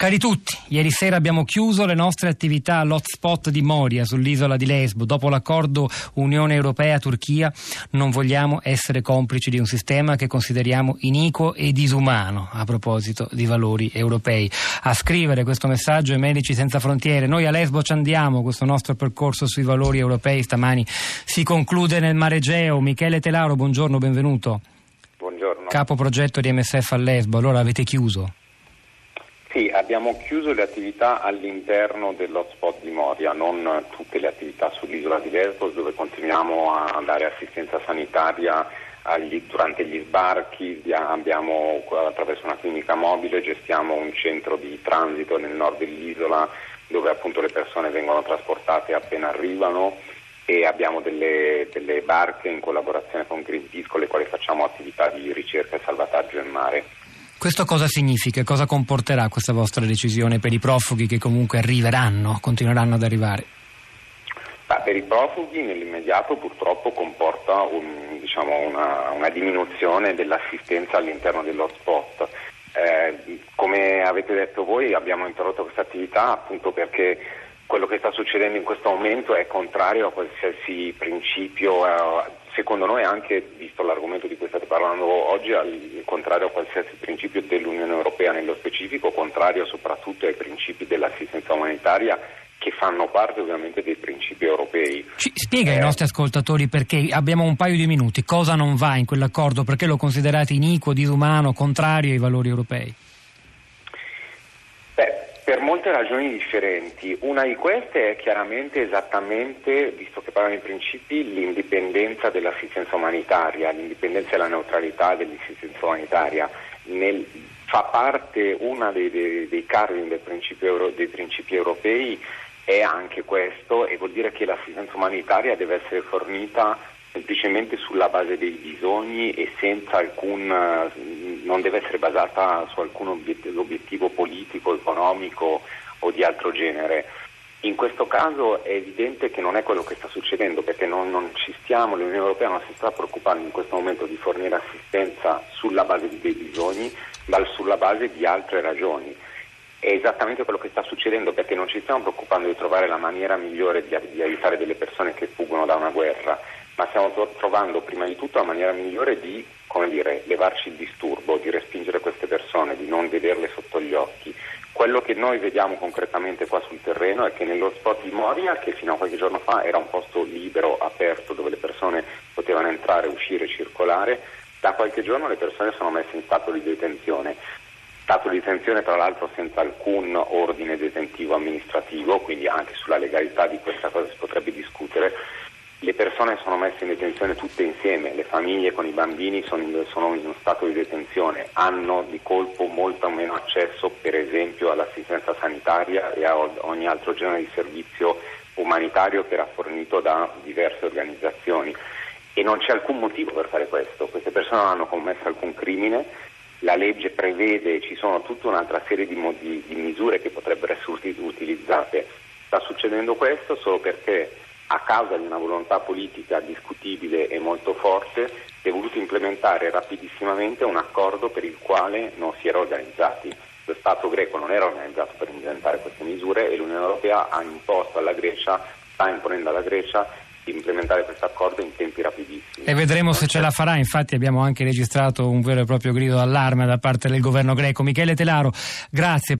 Cari tutti, ieri sera abbiamo chiuso le nostre attività all'hotspot di Moria sull'isola di Lesbo. Dopo l'accordo Unione Europea-Turchia non vogliamo essere complici di un sistema che consideriamo iniquo e disumano a proposito di valori europei. A scrivere questo messaggio è Medici Senza Frontiere. Noi a Lesbo ci andiamo, questo nostro percorso sui valori europei stamani si conclude nel Mare Egeo. Michele Telaro, buongiorno, benvenuto. Buongiorno. Capo progetto di MSF a Lesbo, allora avete chiuso? Sì, abbiamo chiuso le attività all'interno dell'hotspot di Moria, non tutte le attività sull'isola di Lesbos dove continuiamo a dare assistenza sanitaria agli, durante gli sbarchi, abbiamo, attraverso una clinica mobile gestiamo un centro di transito nel nord dell'isola dove appunto le persone vengono trasportate appena arrivano e abbiamo delle, delle barche in collaborazione con Greenpeace con le quali facciamo attività di ricerca e salvataggio in mare. Questo cosa significa? Cosa comporterà questa vostra decisione per i profughi che comunque arriveranno, continueranno ad arrivare? Beh, per i profughi nell'immediato purtroppo comporta un, diciamo, una, una, diminuzione dell'assistenza all'interno dell'hotspot. Eh, come avete detto voi abbiamo interrotto questa attività appunto perché quello che sta succedendo in questo momento è contrario a qualsiasi principio, eh, secondo noi anche, visto l'argomento di cui state parlando oggi, al contrario a qualsiasi principio dell'Unione Europea nello specifico, contrario soprattutto ai principi dell'assistenza umanitaria che fanno parte ovviamente dei principi europei. Ci spiega eh, ai nostri ascoltatori perché abbiamo un paio di minuti, cosa non va in quell'accordo, perché lo considerate iniquo, disumano, contrario ai valori europei? Per molte ragioni differenti. Una di queste è chiaramente esattamente, visto che parlano di principi, l'indipendenza dell'assistenza umanitaria, l'indipendenza e la neutralità dell'assistenza umanitaria. Nel, fa parte, uno dei, dei, dei dei principi, euro, dei principi europei è anche questo e vuol dire che l'assistenza umanitaria deve essere fornita semplicemente sulla base dei bisogni e senza alcun, non deve essere basata su alcun obiettivo politico, economico o di altro genere. In questo caso è evidente che non è quello che sta succedendo perché non, non ci stiamo, l'Unione Europea non si sta preoccupando in questo momento di fornire assistenza sulla base dei bisogni, ma sulla base di altre ragioni. È esattamente quello che sta succedendo perché non ci stiamo preoccupando di trovare la maniera migliore di, di aiutare delle persone che fuggono da una guerra, ma stiamo trovando prima di tutto la maniera migliore di dire, levarci il disturbo, di respingere queste persone, di non vederle sotto gli occhi. Quello che noi vediamo concretamente qua sul terreno è che nello spot di Moria, che fino a qualche giorno fa era un posto libero, aperto, dove le persone potevano entrare, uscire, circolare, da qualche giorno le persone sono messe in stato di detenzione. Stato di detenzione tra l'altro senza alcun ordine detentivo amministrativo, quindi anche sulla legalità di questa cosa si potrebbe discutere le persone sono messe in detenzione tutte insieme, le famiglie con i bambini sono in, sono in uno stato di detenzione, hanno di colpo molto meno accesso per esempio all'assistenza sanitaria e a ogni altro genere di servizio umanitario che era fornito da diverse organizzazioni. E non c'è alcun motivo per fare questo, queste persone non hanno commesso alcun crimine, la legge prevede, ci sono tutta un'altra serie di, di, di misure che potrebbero essere utilizzate, sta succedendo questo solo perché causa di una volontà politica discutibile e molto forte, si è voluto implementare rapidissimamente un accordo per il quale non si era organizzati. Lo Stato greco non era organizzato per implementare queste misure e l'Unione Europea ha imposto alla Grecia, sta imponendo alla Grecia di implementare questo accordo in tempi rapidissimi. E vedremo se ce la farà, infatti abbiamo anche registrato un vero e proprio grido d'allarme da parte del governo greco. Michele Telaro, grazie.